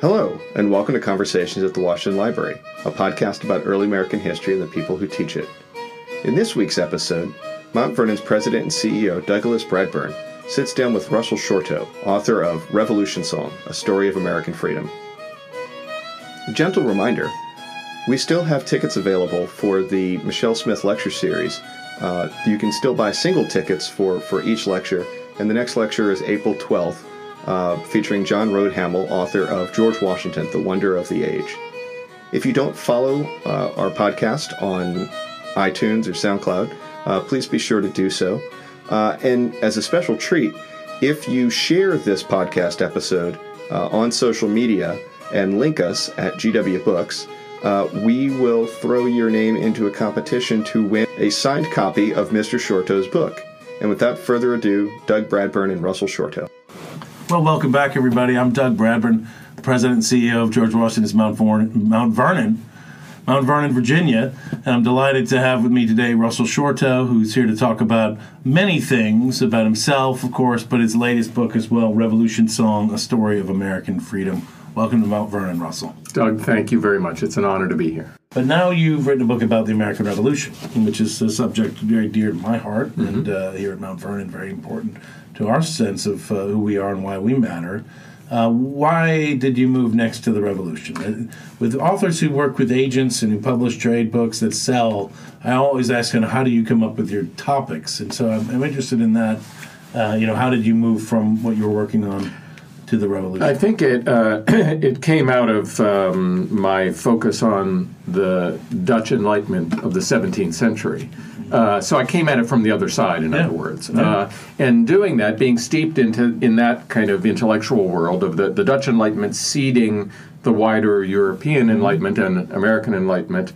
Hello, and welcome to Conversations at the Washington Library, a podcast about early American history and the people who teach it. In this week's episode, Mount Vernon's president and CEO, Douglas Bradburn, sits down with Russell Shorto, author of Revolution Song A Story of American Freedom. A gentle reminder we still have tickets available for the Michelle Smith lecture series. Uh, you can still buy single tickets for, for each lecture, and the next lecture is April 12th, uh, featuring John Rhodehamel, author of George Washington, The Wonder of the Age. If you don't follow uh, our podcast on iTunes or SoundCloud, uh, please be sure to do so. Uh, and as a special treat, if you share this podcast episode uh, on social media and link us at GW Books, uh, we will throw your name into a competition to win a signed copy of Mr. Shorto's book. And without further ado, Doug Bradburn and Russell Shorto. Well, welcome back, everybody. I'm Doug Bradburn, President and CEO of George Washington's Mount, Mount Vernon, Mount Vernon, Virginia. And I'm delighted to have with me today Russell Shorto, who's here to talk about many things about himself, of course, but his latest book as well, Revolution Song A Story of American Freedom. Welcome to Mount Vernon, Russell. Doug, thank you very much. It's an honor to be here. But now you've written a book about the American Revolution, which is a subject very dear to my heart, mm-hmm. and uh, here at Mount Vernon, very important to our sense of uh, who we are and why we matter. Uh, why did you move next to the revolution? Uh, with authors who work with agents and who publish trade books that sell, I always ask, know, how do you come up with your topics? And so I'm, I'm interested in that. Uh, you know, how did you move from what you were working on to the revolution? I think it uh, it came out of um, my focus on the Dutch Enlightenment of the 17th century. Uh, so I came at it from the other side, in yeah. other words, yeah. uh, and doing that, being steeped into in that kind of intellectual world of the, the Dutch Enlightenment seeding the wider European mm-hmm. Enlightenment and American Enlightenment.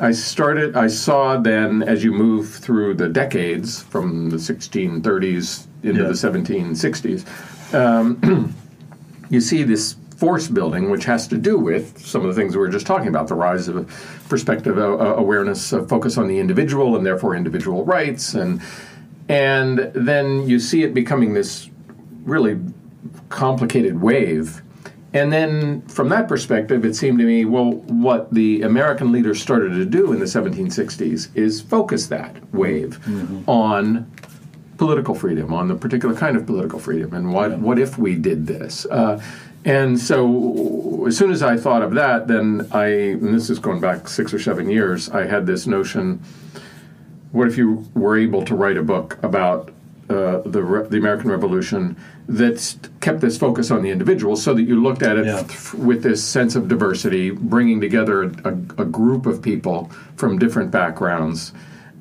I started. I saw then, as you move through the decades from the 1630s into yeah. the 1760s, um, you see this force building, which has to do with some of the things we were just talking about the rise of perspective uh, uh awareness, uh, focus on the individual, and therefore individual rights. And, and then you see it becoming this really complicated wave. And then from that perspective, it seemed to me, well, what the American leaders started to do in the 1760s is focus that wave mm-hmm. on political freedom, on the particular kind of political freedom, and what, what if we did this? Uh, and so, as soon as I thought of that, then I, and this is going back six or seven years, I had this notion what if you were able to write a book about uh, the, the American Revolution that kept this focus on the individual so that you looked at it yeah. th- with this sense of diversity, bringing together a, a, a group of people from different backgrounds.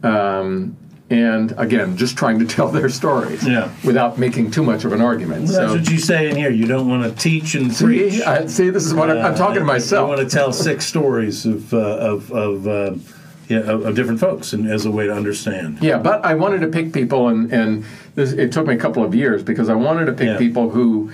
Um, and again, just trying to tell their stories yeah. without making too much of an argument. Well, that's so, what you say in here. You don't want to teach and see, preach. I, see, this is what uh, I'm, I'm, talking to myself. I want to tell six stories of uh, of of, uh, yeah, of, of, different folks, and as a way to understand. Yeah, but I wanted to pick people, and and this, it took me a couple of years because I wanted to pick yeah. people who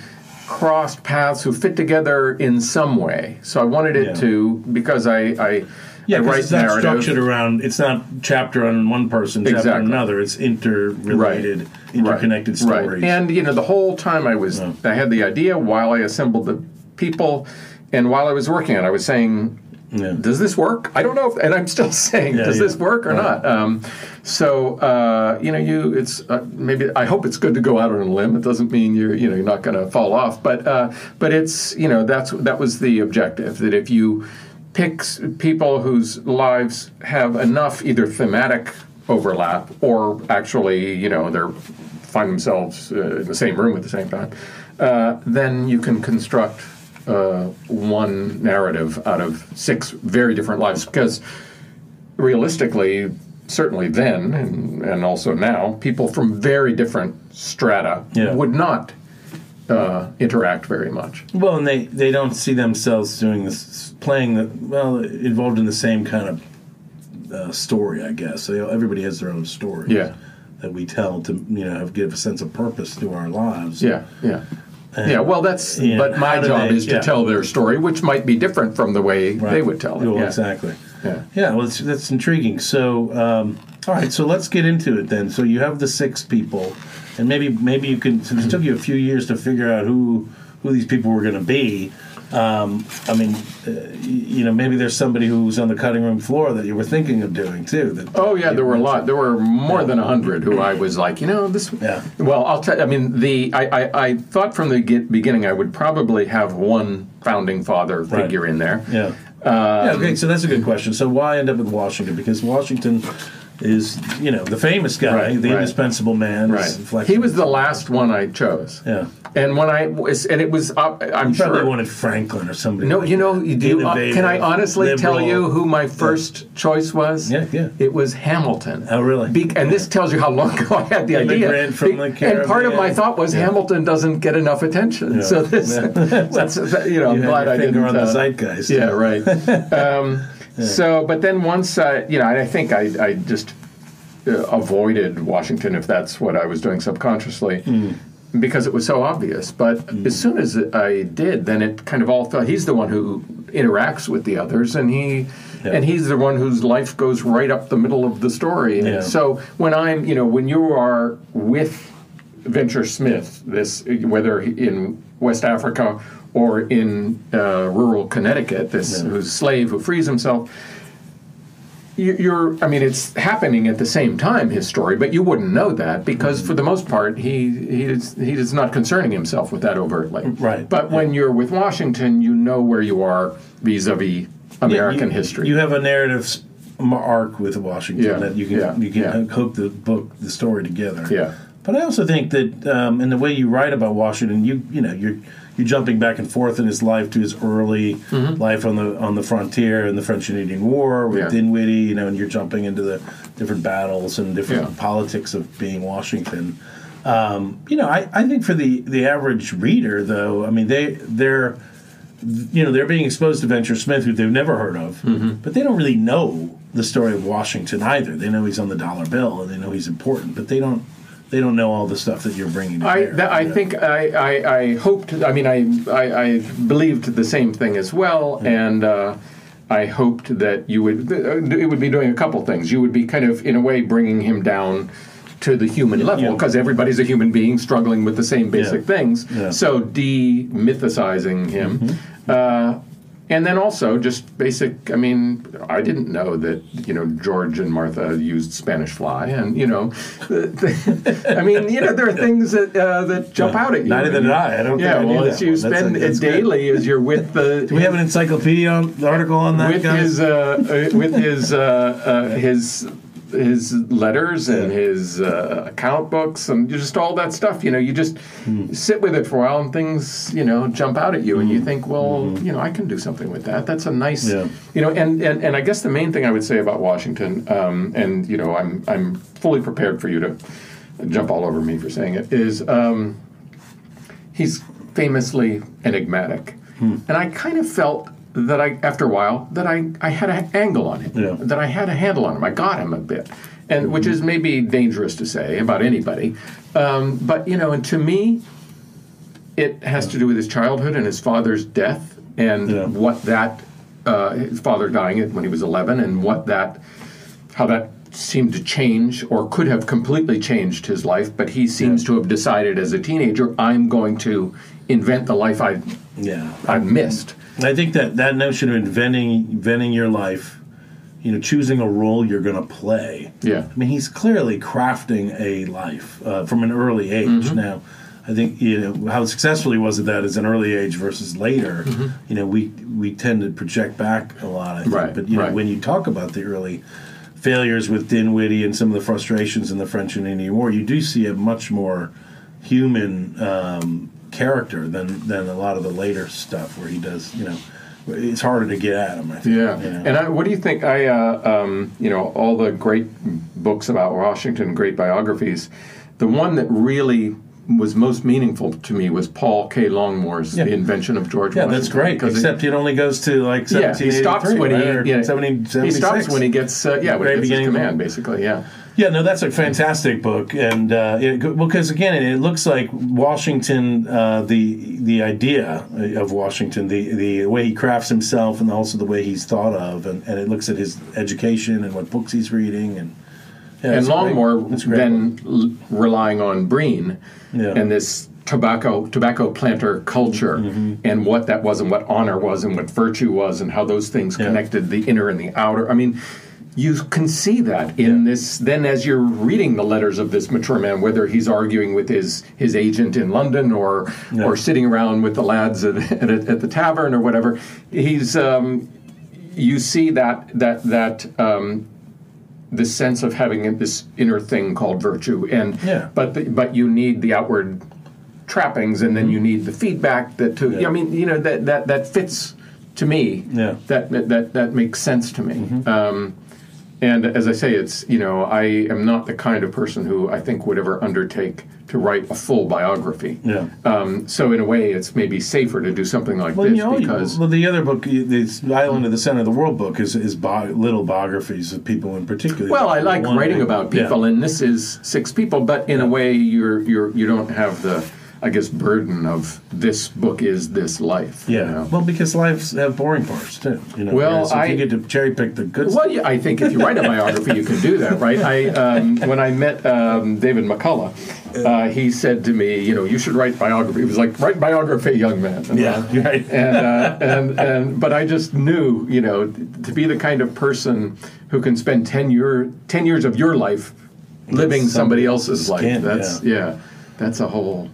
crossed paths who fit together in some way. So I wanted it to because I. I yeah, because it's not narrative. structured around. It's not chapter on one person, chapter exactly. on another. It's interrelated, right. interconnected right. stories. Right. And you know, the whole time I was, oh. I had the idea while I assembled the people, and while I was working on, it, I was saying, yeah. Does this work? I don't know, if, and I'm still saying, yeah, does yeah. this work or not? Um, so uh, you know, you it's uh, maybe I hope it's good to go out on a limb. It doesn't mean you're you know you're not going to fall off, but uh, but it's you know that's that was the objective that if you picks people whose lives have enough either thematic overlap or actually, you know, they find themselves uh, in the same room at the same time, uh, then you can construct uh, one narrative out of six very different lives. Because realistically, certainly then and, and also now, people from very different strata yeah. would not uh, interact very much. Well, and they, they don't see themselves doing this, playing the well, involved in the same kind of uh, story, I guess. So, you know, everybody has their own story. Yeah. That we tell to you know give a sense of purpose to our lives. Yeah, yeah. And, yeah, well, that's. but my job they, is to yeah. tell their story, which might be different from the way right. they would tell it. Well, yeah. exactly. Yeah. Yeah. Well, that's intriguing. So, um, all right. So let's get into it then. So you have the six people and maybe maybe you can. Since it took you a few years to figure out who who these people were going to be, Um, I mean, uh, you know, maybe there's somebody who was on the cutting room floor that you were thinking of doing too. That, Oh yeah, there were a lot. There were more than a hundred who I was like, you know, this. Yeah. Well, I'll tell. I mean, the I, I, I thought from the beginning I would probably have one founding father Right. figure in there. Yeah. yeah. Okay. So that's a good question. So why end up with Washington? Because Washington is, you know, the famous guy, Right, the right. indispensable man. Right. He was the last one I chose. Yeah. And when I was, and it was, uh, I'm Probably sure. wanted Franklin or somebody. No, like you know, you do. Uh, can I honestly tell you who my first choice was? Yeah, yeah. It was Hamilton. Oh, really? Be- and this tells you how long ago I had the idea. The and part of my thought was Yeah. Hamilton doesn't get enough attention. Yeah. So this, Yeah. you know, I'm glad I didn't. on the uh, zeitgeist. Yeah, right. um, So, but then once, uh, you know, and I think I, I just uh, avoided Washington if that's what I was doing subconsciously. Hmm. Because it was so obvious, but as soon as I did, then it kind of all felt. He's the one who interacts with the others, and he, Yeah. and he's the one whose life goes right up the middle of the story. And Yeah. so when I'm, you know, when you are with Venture Smith, this whether in West Africa or in uh, rural Connecticut, this Yeah. who's slave who frees himself. you- You're, I mean, it's happening at the same time, his story, but you wouldn't know that because, for the most part, he he is he is not concerning himself with that overtly. Right. But when you're with Washington, you know where you are vis-a-vis American you, history. You have a narrative arc with Washington Yeah, that you can yeah, you can yeah. hook the book the story together. Yeah. But I also think that um, in the way you write about Washington, you you know you're you're jumping back and forth in his life to his early life on the on the frontier in the French and Indian War with Mm-hmm. Yeah. Dinwiddie, you know, and you're jumping into the different battles and different Yeah. politics of being Washington. Um, you know, I, I think for the, the average reader, though, I mean, they they're you know they're being exposed to Venture Smith, who they've never heard of, Mm-hmm. but they don't really know the story of Washington either. They know he's on the dollar bill and they know he's important, but they don't they don't know all the stuff that you're bringing. To I, bear, that, I know? think I, I, I hoped. I mean, I, I, I believed the same thing as well, and uh, I hoped that you would. It would be doing a couple things. You would be kind of, in a way, bringing him down to the human level yeah. because everybody's a human being struggling with the same basic Yeah. things. Yeah. So demythicizing him. Mm-hmm. Uh, and then also just basic. I mean, I didn't know that you know George and Martha used Spanish fly, and you know, I mean, you know, there are things that uh, that jump out at you. Neither did I. I don't Yeah, I well, as you one. That's spend a- it that's good. daily as you're with the. Do we have an encyclopedia on, article on that, with his uh, uh, with his uh, uh, his his letters and Yeah. his uh, account books and just all that stuff. You know, you just sit with it for a while and things you know jump out at you and you think, well, you know, I can do something with that. That's a nice, Yeah. you know. And, and and I guess the main thing I would say about Washington, um, and you know, I'm I'm fully prepared for you to jump all over me for saying it is. Um, he's famously enigmatic. Hmm. And I kind of felt that I, after a while, that I, I had an angle on him, Yeah. that I had a handle on him. I got him a bit, and which is maybe dangerous to say about anybody. Um, but you know, and to me, it has to do with his childhood and his father's death, and Yeah. what that uh, his father dying when he was eleven, and what that how that seemed to change or could have completely changed his life, but he seems to have decided as a teenager, I'm going to invent the life I yeah. I missed. I think that that notion of inventing inventing your life, you know, choosing a role you're going to play. Yeah. I mean, he's clearly crafting a life uh, from an early age. Mm-hmm. Now, I think you know how successful he was at that as an early age versus later. You know, we we tend to project back a lot. I think. Mm-hmm. Right, But you know, right. when you talk about the early failures with Dinwiddie and some of the frustrations in the French and Indian War, you do see a much more human um, character than than a lot of the later stuff where he does. You know, it's harder to get at him. I think. Yeah, you know. and I, what do you think? I, uh, um, you know, all the great books about Washington, great biographies. The one that really was most meaningful to me was Paul K. Longmore's Yeah. "The Invention of George." yeah, Washington, that's great. because it- Except it only goes to like yeah, he stops when he right? Yeah, 1776. he stops when he gets uh, yeah when he gets command basically yeah. Yeah, no, that's a fantastic book, and uh, it, because again, it looks like Washington, uh, the the idea of Washington, the the way he crafts himself, and also the way he's thought of, and, and it looks at his education and what books he's reading, and yeah, and it's a great- Longmore it's then l- relying on Breen Yeah. and this tobacco tobacco planter culture Mm-hmm. and what that was and what honor was and what virtue was and how those things Yeah. connected the inner and the outer. I mean, you can see that in this. Then, as you're reading the letters of this mature man, whether he's arguing with his his agent in London or Yeah. or sitting around with the lads at, at, at the tavern or whatever, he's um, you see that that that. Um, the sense of having this inner thing called virtue, and Yeah. but the, but you need the outward trappings, and then you need the feedback that to. Yeah. I mean, you know that that that fits to me. Yeah. That that that, that makes sense to me. Um, and as I say, it's you know I am not the kind of person who I think would ever undertake to write a full biography. Yeah. Um, so in a way, it's maybe safer to do something like Well, this you know, because well, the other book, this Island of the Center of the World book, is is bi- little biographies of people in particular. Well, I like writing about yeah. people, and this is six people. But in a way, you're you're you don't have the, I guess, burden of this book is this life. you Yeah. know? Well, because lives have boring parts too. You know. Well, if I- you get to cherry pick the good. Well, yeah, I think if you write a biography, you can do that, right? I um, when I met um, David McCullough, uh, he said to me, you know, you should write biography. He was like, write biography, young man. And, Yeah, right. and, uh, and and but I just knew, you know, to be the kind of person who can spend ten year ten years of your life living somebody, Somebody else's life. skin, that's yeah. that's a whole.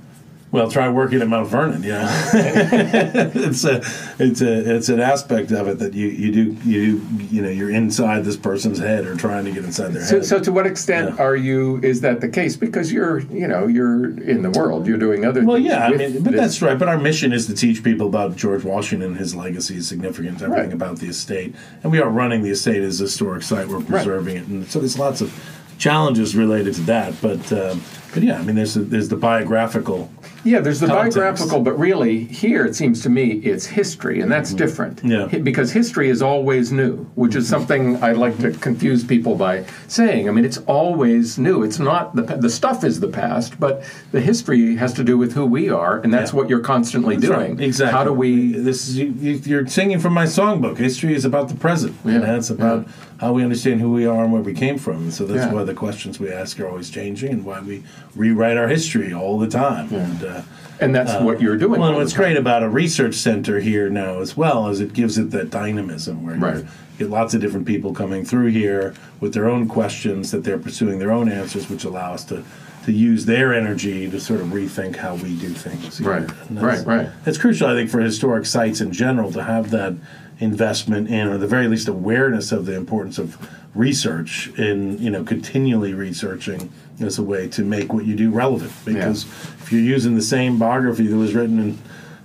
Well, try working at Mount Vernon. Yeah, it's a it's a it's an aspect of it that you you do you do you know you're inside this person's head or trying to get inside their So, head. so to what extent Yeah. are you? Is that the case? Because you're, you know, you're in the world. You're doing other. Well, things yeah, I mean, but this. that's right. But our mission is to teach people about George Washington, his legacy, his significance, everything Right. about the estate, and we are running the estate as a historic site. We're preserving it, and so there's lots of challenges related to that. But um, but yeah, I mean, there's the, there's the biographical. Yeah, there's the Context. biographical, but really here it seems to me it's history, and that's different. Mm-hmm. Yeah. Because history is always new, which is something I like to confuse people by saying. I mean, it's always new. It's not the the stuff is the past, but the history has to do with who we are, and that's Yeah. what you're constantly doing. Right, exactly. How do we? This is you, you're singing from my songbook. History is about the present. Yeah, You know, it's about yeah. How we understand who we are and where we came from. So that's Yeah. why the questions we ask are always changing, and why we rewrite our history all the time. And uh, And that's what you're doing. Well, and what's great about a research center here now as well is it gives it that dynamism where Right. you get lots of different people coming through here with their own questions that they're pursuing their own answers, which allow us to to use their energy to sort of rethink how we do things. Right. That's- Right, right. It's crucial, I think, for historic sites in general to have that investment in, or the very least awareness of the importance of research in, you know, continually researching as a way to make what you do relevant. Because if you're using the same biography that was written in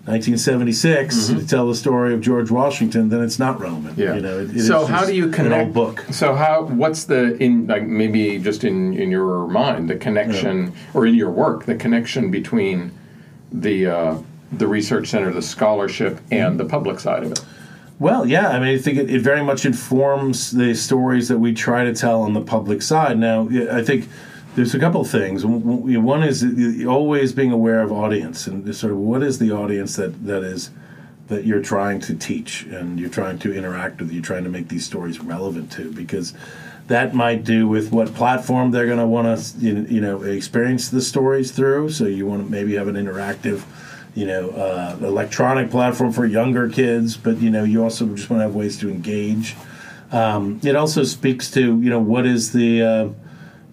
1976 to tell the story of George Washington, then it's not relevant. Mm-hmm. Yeah. You know, it- it so how do you an connect? old book? So how? What's the in like maybe just in in your mind the connection or in your work the connection between the uh, the research center, the scholarship, and the public side of it? Well, yeah, I mean, I think it, it very much informs the stories that we try to tell on the public side. Now, I think there's a couple things. One is always being aware of audience and sort of what is the audience that, that is that you're trying to teach and you're trying to interact with, you're trying to make these stories relevant to, because that might do with what platform they're going to want to you know experience the stories through. So you want to maybe have an interactive you know, uh, electronic platform for younger kids, but you know, you also just want to have ways to engage. Um, it also speaks to you know what is the uh,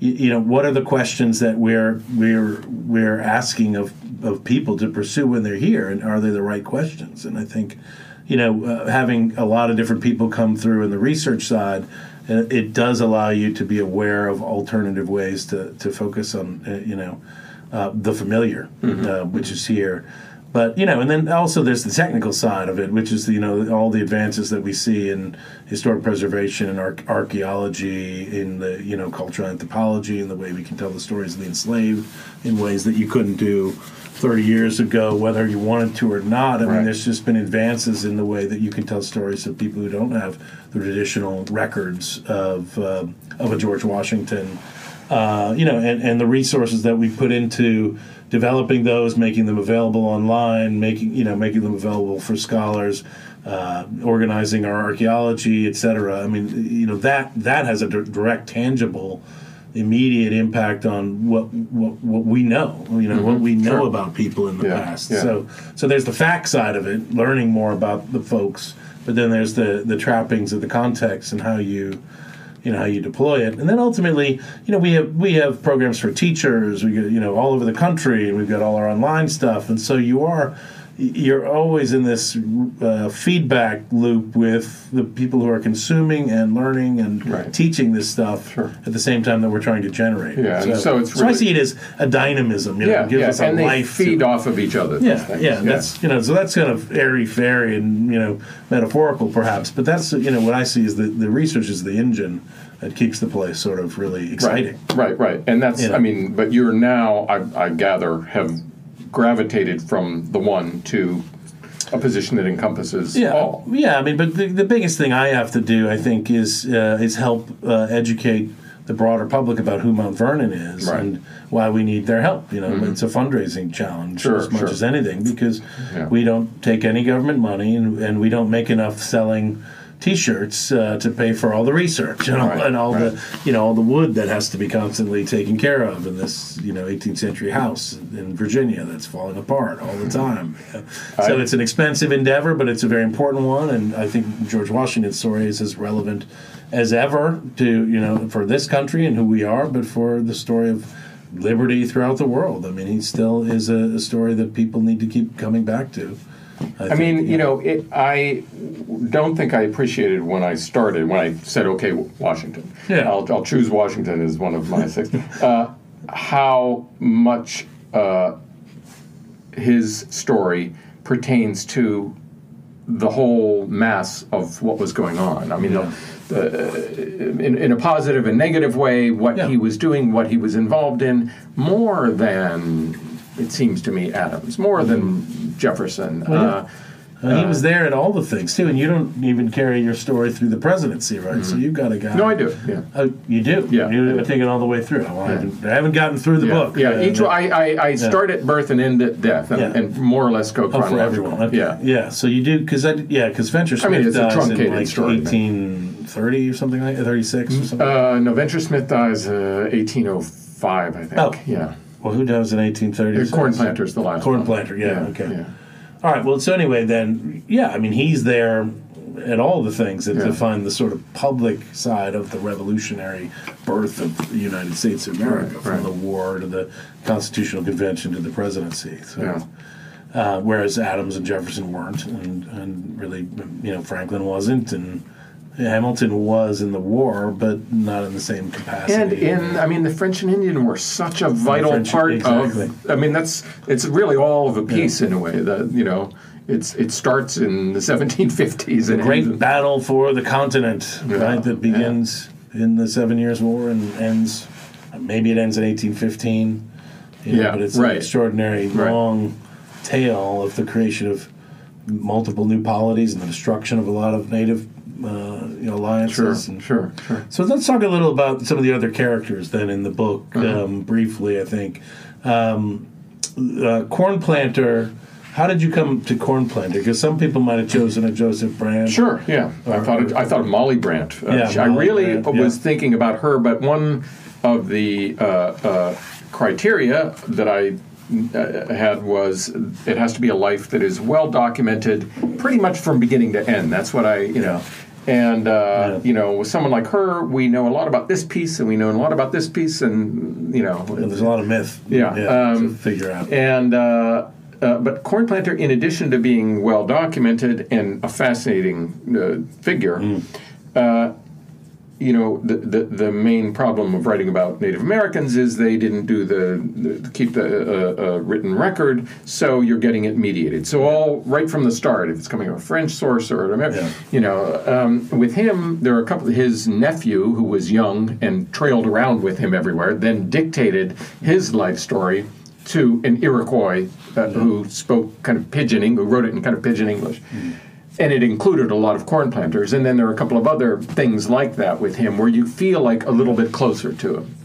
you, you know what are the questions that we're we're we're asking of of people to pursue when they're here, and are they the right questions? And I think you know uh, having a lot of different people come through in the research side. uh, It does allow you to be aware of alternative ways to, to focus on, uh, you know, uh, the familiar, uh, which is here. But you know, and then also there's the technical side of it, which is you know all the advances that we see in historic preservation and ar- archaeology, in the you know cultural anthropology, and the way we can tell the stories of the enslaved in ways that you couldn't do 30 years ago, whether you wanted to or not. I Right. mean, there's just been advances in the way that you can tell stories of people who don't have the traditional records of um of a George Washington uh, you know, and, and the resources that we put into developing those, making them available online, making you know, making them available for scholars, uh, organizing our archaeology, et cetera. I mean, you know, that that has a direct, tangible immediate impact on what what, what we know. You know what we know Sure. about people in the Yeah, past. yeah. So so there's the fact side of it, learning more about the folks, but then there's the the trappings of the context and how you you know how you deploy it. And then ultimately you know we have we have programs for teachers. We get you know all over the country and we've got all our online stuff. And so you are you're always in this uh, feedback loop with the people who are consuming and learning and Right. teaching this stuff Sure. at the same time that we're trying to generate Yeah, so, so it's I really- see it as a dynamism you know, Yeah, it gives yeah, us a and they life to- feed off of each other. those yeah, yeah, that's you know, so that's kind of airy fairy and you know metaphorical perhaps, but that's you know what I see is the the research is the engine that keeps the place sort of really exciting. Right, right, right. And that's, Yeah. I mean, but you're now, I, I gather, have gravitated from the one to a position that encompasses Yeah, all. yeah. I mean, but the, the biggest thing I have to do, I think, is uh, is help uh, educate the broader public about who Mount Vernon is Right. and why we need their help. You know, it's a fundraising challenge Sure, as much sure. as anything because Yeah. we don't take any government money and, and we don't make enough selling. T-shirts uh, to pay for all the research and all, Right, and all right. the you know all the wood that has to be constantly taken care of in this you know 18th century house in Virginia that's falling apart all the time. So it's an expensive endeavor, but it's a very important one, and I think George Washington's story is as relevant as ever to you know for this country and who we are, but for the story of liberty throughout the world. I mean, he still is a, a story that people need to keep coming back to. I mean, you know, it, I don't think I appreciated when I started, when I said, okay, Washington. Yeah. I'll, I'll choose Washington as one of my six. Uh, how much uh, his story pertains to the whole mass of what was going on. I mean, the, the, in, in a positive and negative way, what Yeah. he was doing, what he was involved in, more than it seems to me, Adams, more than Jefferson. Well, yeah. uh, And he was there at all the things too, and you don't even carry your story through the presidency, right? So you've got a guy. Mm-hmm. no, I do. Yeah. Oh, you do. Yeah, you I do. take it all the way through. Well, I, haven't, I haven't gotten through the Yeah, book. yeah. Uh, Each no. I, I, I start at birth and end at death, and, Yeah. and more or less go Oh, for everyone. Okay. Yeah, yeah. So you do because I yeah because Venture Smith I mean, it's a dies in like story, eighteen thirty or something like thirty six or something. Uh, no, Venture Smith dies uh, 1805, I think. Oh. Yeah. Well, who dies in eighteen thirty? The Cornplanter's the last Corn one. planter. Yeah. okay. Yeah. All right. Well, so anyway, then yeah, I mean he's there at all the things that Yeah. define the sort of public side of the revolutionary birth of the United States of America, Right, from right. the war to the Constitutional Convention to the presidency. So. Yeah. uh, whereas Adams and Jefferson weren't, and, and really, you know, Franklin wasn't, and Hamilton was in the war, but not in the same capacity. And in, I mean, the French and Indian were such a vital French- part exactly. of. I mean, that's it's really all of a piece in a way. That you know, it's it starts in the 1750s and great ends battle for the continent, Yeah, right? That begins in the Seven Years' War and ends. Maybe it ends in 1815. You know, Yeah, but it's right. an extraordinary Right. long tale of the creation of multiple new polities and the destruction of a lot of native, uh, you know, alliances. Sure, and, sure, sure. So let's talk a little about some of the other characters then in the book, Uh-huh. um, briefly. I think um, uh, Cornplanter. How did you come to Cornplanter? Because some people might have chosen a Joseph Brant. Sure, yeah. I thought it, I thought of Molly Brant. Uh, Yeah, she- I really Brant, was yeah. thinking about her, but one of the uh, uh, criteria that I had was it has to be a life that is well documented, pretty much from beginning to end. That's what I, you know. And uh, Yeah. you know, with someone like her, we know a lot about this piece, and we know a lot about this piece, and you know, And there's a lot of myth. Yeah, to um, figure out. and uh, uh, but Cornplanter, in addition to being well documented and a fascinating uh, figure, Mm. You know, the, the the main problem of writing about Native Americans is they didn't do the, the keep the uh, uh, written record, so you're getting it mediated. So all right from the start, if it's coming from a French source or an American, Yeah. you know, um, with him, there are a couple. His nephew, who was young and trailed around with him everywhere, then dictated his life story to an Iroquois uh, who spoke kind of pidgin English, who wrote it in kind of pidgin English. And it included a lot of corn planters. And then there are a couple of other things like that with him where you feel like a little bit closer to him.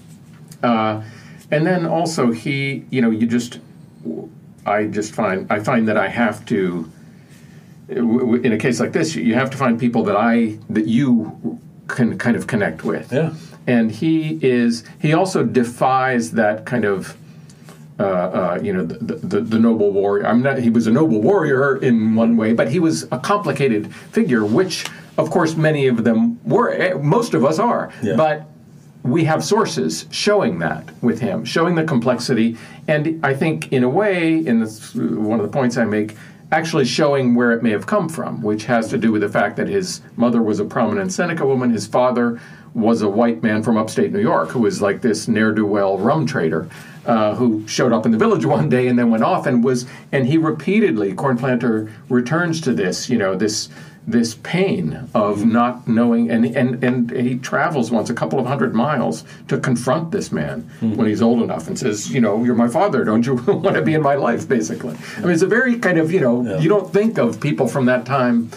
Uh, and then also he, you know, you just, I just find, I find that I have to, in a case like this, you have to find people that I, that you can kind of connect with. Yeah. and he is he also defies that kind of uh, uh, you know the, the, the noble warrior. I'm not. He was a noble warrior in one way, but he was a complicated figure, which of course many of them were. eh, Most of us are, Yeah. but we have sources showing that with him, showing the complexity, and I think in a way, in this, one of the points I make, actually showing where it may have come from, which has to do with the fact that his mother was a prominent Seneca woman, his father was a white man from upstate New York who was like this ne'er do well rum trader. Uh, who showed up in the village one day and then went off and was and he repeatedly Cornplanter returns to this you know this this pain of not knowing and, and and he travels once a couple of hundred miles to confront this man when he's old enough and says you know you're my father don't you want to be in my life basically i mean it's a very kind of you know Yeah. you don't think of people from that time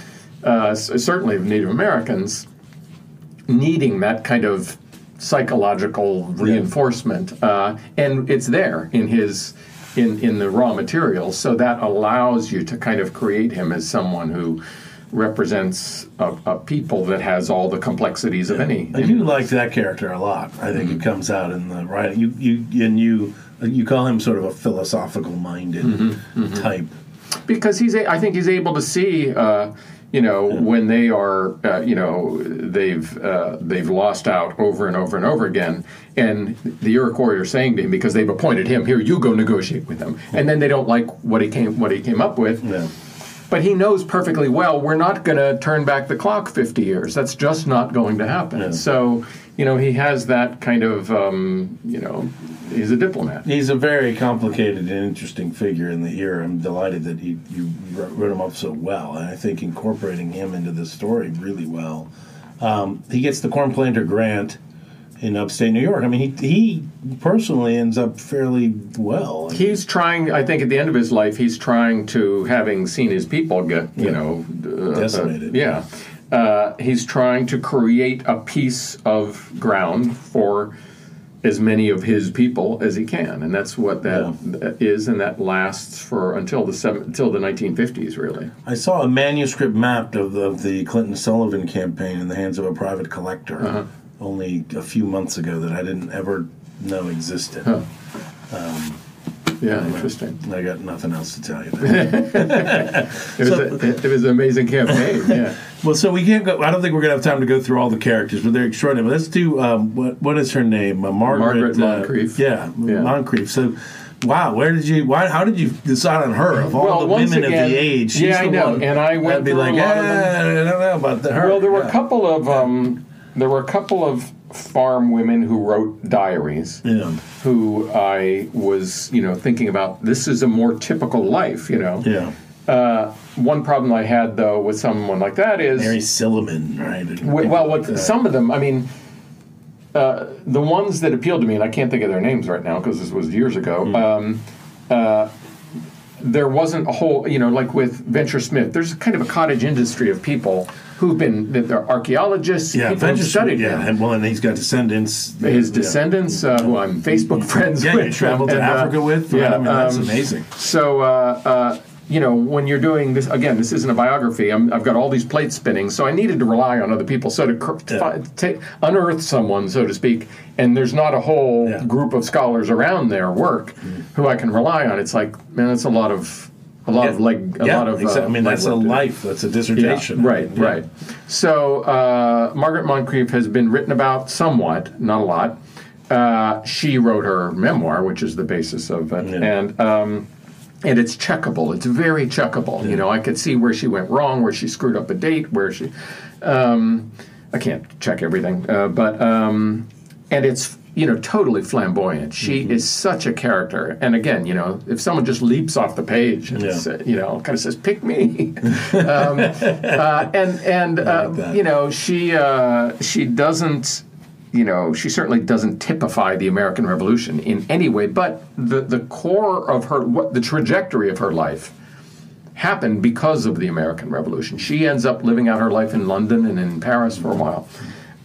uh, certainly of native americans needing that kind of psychological reinforcement, uh, and it's there in his in in the raw material. So that allows you to kind of create him as someone who represents a, a people that has all the complexities of any. I do like that character a lot. I think it comes out in the writing. You you and you you call him sort of a philosophical minded type. because he's a, I think he's able to see uh, you know when they are uh, you know they've uh, they've lost out over and over and over again. And the Iroquois are saying to him because they've appointed him here you go negotiate with them. And then they don't like what he came what he came up with. Yeah. But he knows perfectly well we're not going to turn back the clock 50 years that's just not going to happen Yeah. so you know he has that kind of um, you know he's a diplomat He's a very complicated and interesting figure in the era. I'm delighted that you, you wrote wrote him up so well, and I think incorporating him into the story really well. Um, he gets the Cornplanter Grant in upstate New York. I mean, he he personally ends up fairly well. He's trying. I think at the end of his life, he's trying to, having seen his people get, you Yeah. know, uh, Decimated. uh, yeah, uh, he's trying to create a piece of ground for as many of his people as he can, and that's what that that is, and that lasts for until the seven, until the 1950s, really. I saw a manuscript map of the, of the Clinton Sullivan campaign in the hands of a private collector Uh-huh. Only a few months ago that I didn't ever know existed. Huh. Yeah, interesting. I got nothing else to tell you. It was, a, it was an amazing campaign. Yeah. well, so we can't go. I don't think we're gonna have time to go through all the characters, but they're extraordinary. But let's do um, what what is her name? Uh, Margaret, Margaret uh, Moncrieffe. yeah, Yeah. Moncrieffe. So. Wow, where did you? Why? How did you decide on her of all Well, the women again- of the age? She's yeah, I know, one and I went I'd be like, lot of them. "Eh, I don't know about the, her. Well, there were Yeah. a couple of um, there were a couple of farm women who wrote diaries. Yeah. Who I was, you know, thinking about. This is a more typical life, you know. Yeah, Uh, one problem I had though with someone like that is, Mary Silliman, right? People well, like with that. some of them, I mean. Uh, the ones that appealed to me, and I can't think of their names right now because this was years ago. Hmm. Um, uh, there wasn't a whole, you know, like with Venture Smith, there's kind of a cottage industry of people who've been, they're archaeologists, yeah, people Venture studied yeah, him. and well, and he's got descendants. His yeah. descendants, uh, who I'm Facebook friends Yeah, with. you traveled to and, uh, Africa with. Right? yeah, I mean, that's um, amazing. So, uh, uh, you know, when you're doing this, again, this isn't a biography. I'm, I've got all these plates spinning, so I needed to rely on other people. So to cr- Yeah. unearth someone, so to speak, and there's not a whole Yeah. Group of scholars around their work who I can rely on. It's like, man, that's a lot of, a lot of like a yeah, lot of. exactly. Uh, I mean, that's a life. That's a dissertation. Yeah, right, Yeah. right. So uh, Margaret Moncrieffe has been written about somewhat, not a lot. Uh, she wrote her memoir, which is the basis of it, Yeah. and um, and it's checkable. It's very checkable. You know, I could see where she went wrong, where she screwed up a date, where she. Um, I can't check everything, uh, but um, and it's you know totally flamboyant. She Mm-hmm. is such a character, and again, you know, if someone just leaps off the page and Yeah. sa- you know kind of says "pick me," um, uh, and and uh, like you know she uh, she doesn't you know she certainly doesn't typify the American Revolution in any way, but the the core of her what the trajectory of her life happened because of the American Revolution. She ends up living out her life in London and in Paris for a while.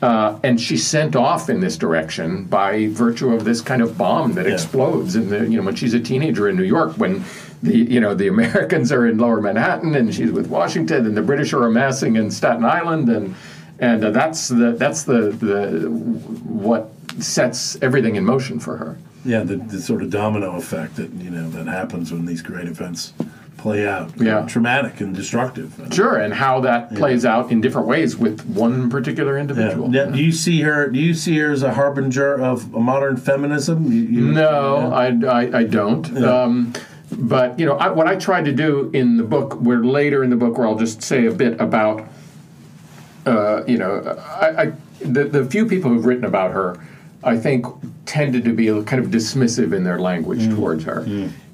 Uh, and she's sent off in this direction by virtue of this kind of bomb that explodes in the you know when she's a teenager in New York when the you know the Americans are in Lower Manhattan and she's with Washington and the British are amassing in Staten Island and and uh, that's the that's the the what sets everything in motion for her. Yeah, the, the sort of domino effect that you know that happens when these great events play out. Yeah. traumatic and destructive. Sure, and how that plays out in different ways with one particular Yeah. individual. Now, Do you see her? Do you see her as a harbinger of modern feminism? You, you, No, I, I, I don't. Um, but you know, I, what I tried to do in the book, where later in the book, where I'll just say a bit about, uh, you know, I, I the, the few people who've written about her, I think tended to be kind of dismissive in their language towards her,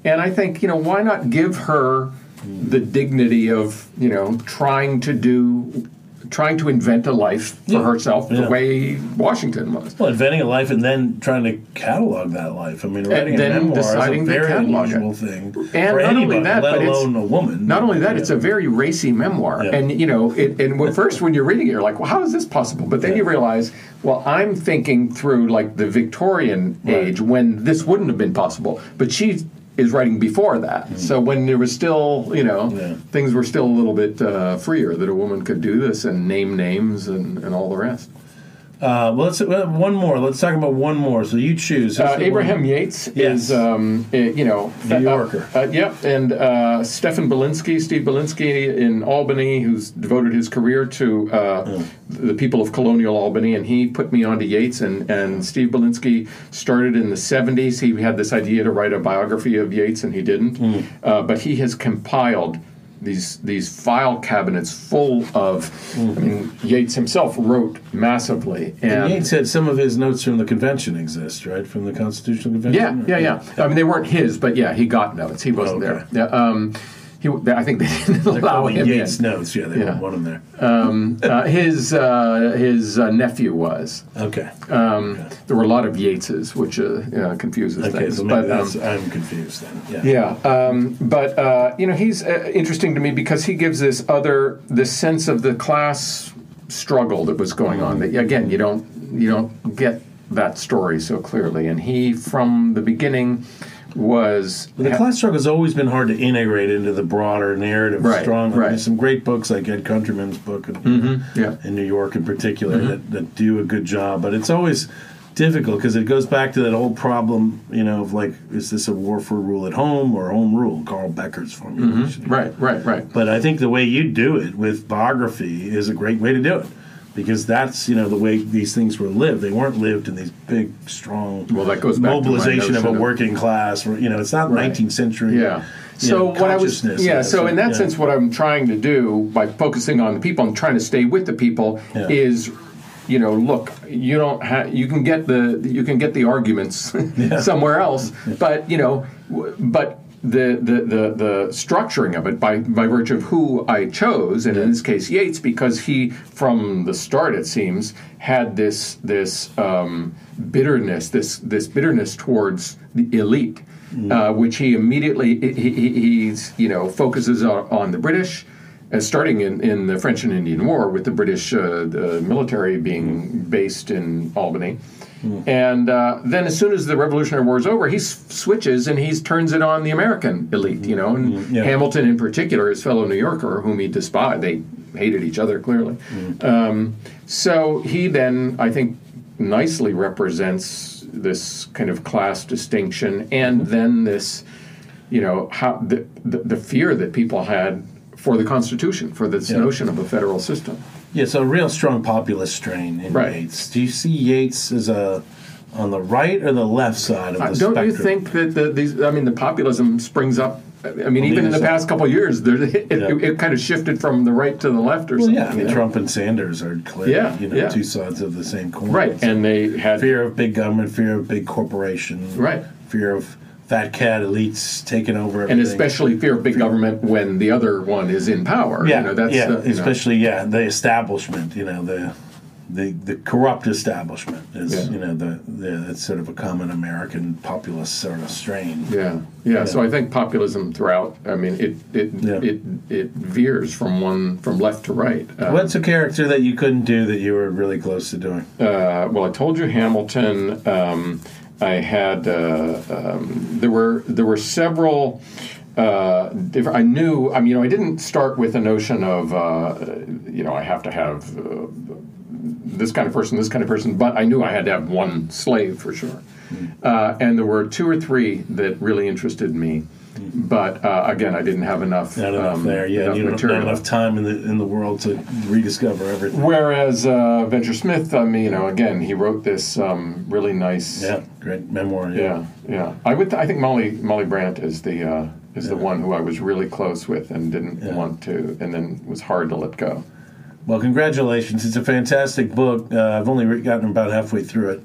and I think you know why not give her the dignity of you know trying to do. Trying to invent a life for Yeah. herself Yeah. the way Washington was. Well, inventing a life and then trying to catalog that life. I mean, writing then a memoir deciding is a very catalog it. unusual thing And for not anybody, only that, let but it's- alone a woman. Not only that, Yeah. it's a very racy memoir, Yeah. and you know, it, and when, first when you're reading it, you're like, "Well, how is this possible?" But then Yeah. you realize, well, I'm thinking through like the Victorian age when this wouldn't have been possible, but she is writing before that. So when there was still, you know, Mm. Yeah. things were still a little bit uh, freer that a woman could do this and name names and, and all the rest. Uh, well, let's uh, one more. Let's talk about one more. So you choose. Uh, Abraham one? Yates Yes. is, um, uh, you know, New uh, Yorker. Uh, yep, and uh, Stefan Bielinski, Steve Bielinski in Albany, who's devoted his career to uh, the people of colonial Albany, and he put me onto Yates. And, and Steve Bielinski started in the 70s. He had this idea to write a biography of Yates, and he didn't. Uh, but he has compiled these these file cabinets full of. I mean, Yates himself wrote massively, and Yates said some of his notes from the convention exist, right? From the Constitutional Convention. Yeah, yeah, yeah. I mean, they weren't his, but yeah, he got notes. He wasn't Okay. there. Yeah, um, he, I think they didn't allow Probably him Yates in. notes. Yeah, they Yeah. want him there. Uh, his uh, his uh, nephew was. Okay. Um, There were a lot of Yateses, which uh, confuses okay. things. So but, um, I'm confused then. Yeah. yeah, um, but uh, you know he's uh, interesting to me because he gives this other this sense of the class struggle that was going on. That again, you don't you don't get that story so clearly, and he from the beginning was the class struggle has always been hard to integrate into the broader narrative. Right, strong. right. There's some great books like Ed Countryman's book, in, mm-hmm, yeah. in New York in particular, mm-hmm. that, that do a good job. But it's always difficult because it goes back to that old problem, you know, of like, is this a war for rule at home or home rule? Carl Becker's formulation. Mm-hmm, right, right, right. But I think the way you do it with biography is a great way to do it. Because that's you know the way these things were lived. They weren't lived in these big, strong Well, that goes back to my mobilization of a notion of- working class. You know, it's not Right. 19th century. Yeah. So know, what I was, yeah. So in that yeah. sense, what I'm trying to do by focusing on the people and trying to stay with the people Yeah. is, you know, look, you don't have, you can get the, you can get the arguments somewhere else, but you know, w- but the, the the the structuring of it by by virtue of who I chose, and in this case Yates, because he from the start it seems had this this um, bitterness, this this bitterness towards the elite uh, which he immediately he, he, he's you know focuses on, on the British, uh, starting in, in the French and Indian War with the British uh, military being based in Albany, and uh, then as soon as the Revolutionary War is over, he s- switches and he turns it on the American elite, you know, and Yeah. Hamilton in particular, his fellow New Yorker, whom he despised, they hated each other clearly. Um, so he then, I think, nicely represents this kind of class distinction, and then this, you know, how the the, the fear that people had for the Constitution, for this Yeah. notion of a federal system. Yeah, so a real strong populist strain in Right. Yates. Do you see Yates as a on the right or the left side of the Uh, spectrum? don't you think that the, these? I mean, the populism springs up. I mean, even in the past couple of years, there, it, Yeah. it, it kind of shifted from the right to the left or Well, something. yeah, I mean? Trump and Sanders are clearly Yeah, you know yeah. two sides of the same coin. right, So and they had fear of big government, fear of big corporation, Right. Fear of fat cat elites taking over, and especially fear of big government when the other one is in power. yeah, you know, that's yeah, the, you know. especially yeah, the establishment, you know, the the the corrupt establishment is Yeah. you know the the it's sort of a common American populist sort of strain. Yeah, yeah. So I think populism throughout. I mean, it it Yeah. it, it veers from one from left to right. Uh, What's a character that you couldn't do that you were really close to doing? uh, well, I told you Hamilton. Um, I had uh, um, there were there were several. Uh, different, I knew. I mean, you know, I didn't start with a notion of uh, you know I have to have uh, this kind of person, this kind of person, but I knew I had to have one slave for sure. Uh, and there were two or three that really interested me. But uh, again, I didn't have enough. Not enough um, there. Yeah, enough you don't not enough time in the in the world to rediscover everything. Whereas uh, Venture Smith, I mean, you know, again, he wrote this um, really nice. Yeah, great memoir. yeah, yeah. I would. I think Molly Molly Brant is the uh, is the one who I was really close with and didn't Yeah. want to, and then was hard to let go. Well, congratulations! It's a fantastic book. Uh, I've only re- gotten about halfway through it,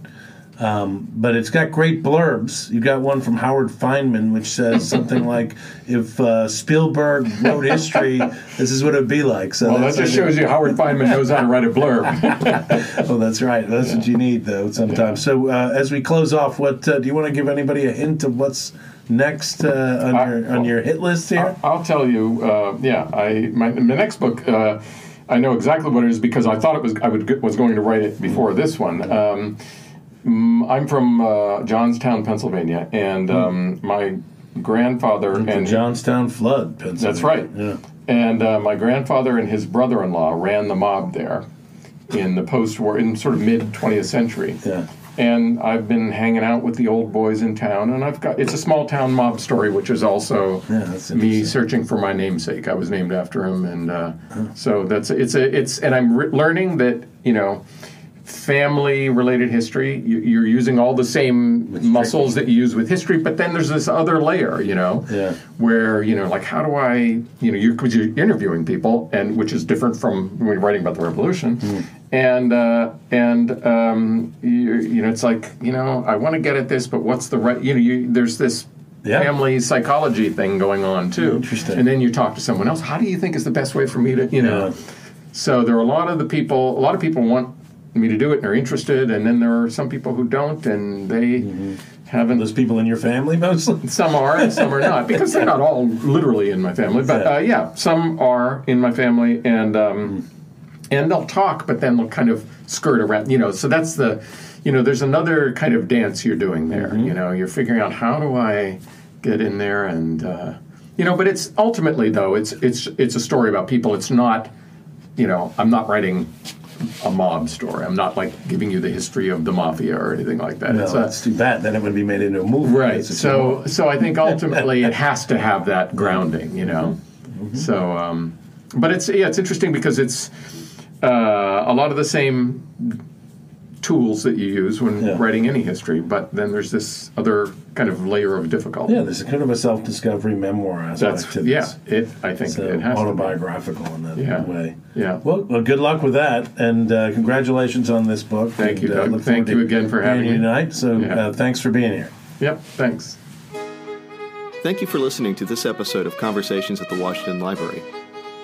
um, but it's got great blurbs. You got one from Howard Fineman, which says something like, "If uh, Spielberg wrote history, this is what it'd be like." So Well, that just shows you Howard Fineman knows how to write a blurb. Oh, that's right. That's what you need, though, sometimes. So, uh, as we close off, what uh, do you want to give anybody a hint of what's next uh, on Uh, your on your hit list here? I'll tell you. Uh, yeah, I my, my next book. Uh, I know exactly what it is because I thought it was I would was going to write it before this one. Um, I'm from uh, Johnstown, Pennsylvania, and um, my grandfather the and Johnstown flood, Pennsylvania. That's right. Yeah. And uh, my grandfather and his brother-in-law ran the mob there in the post-war, in sort of mid 20th century. Yeah. And I've been hanging out with the old boys in town, and I've got it's a small town mob story, which is also Yeah, me searching for my namesake. I was named after him, and uh, so that's it's a it's and I'm re- learning that you know family related history you, you're using all the same muscles that you use with history but then there's this other layer you know Yeah. where you know like how do i you know you're, you're interviewing people and which is different from when you're writing about the revolution Mm-hmm. and uh, and um, you, you know it's like you know i want to get at this but what's the right you know you, there's this Yeah. family psychology thing going on too Interesting. and then you talk to someone else how do you think is the best way for me to you know Yeah. so there are a lot of the people a lot of people want me to do it and are interested and then there are some people who don't and they haven't Those people in your family, mostly. some are and some are not because they're not all literally in my family. But uh, yeah, some are in my family, and um, and they'll talk, but then they'll kind of skirt around. You know, so that's the, you know, there's another kind of dance you're doing there. You know, you're figuring out how do I get in there and. Uh, you know, but it's ultimately though it's it's it's a story about people. It's not, you know, I'm not writing a mob story. I'm not like giving you the history of the mafia or anything like that. No, it's too bad. Then it would be made into a movie. Right. So so I think ultimately it has to have that grounding, you know. Mm-hmm. So, um, but it's yeah, it's interesting because it's uh, a lot of the same tools that you use when Yeah. writing any history, but then there's this other kind of layer of difficulty. yeah, there's a kind of a self-discovery memoir aspect That's to yeah. this. It I think So it has to be. autobiographical in that Yeah. way. Yeah. Well, well, good luck with that, and uh, congratulations on this book. Thank you, And, uh, Doug. look Thank you again for having me. tonight. So, Yeah. uh, thanks for being here. Yep. Thanks. Thank you for listening to this episode of Conversations at the Washington Library.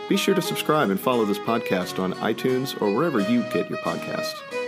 Be sure to subscribe and follow this podcast on iTunes or wherever you get your podcasts.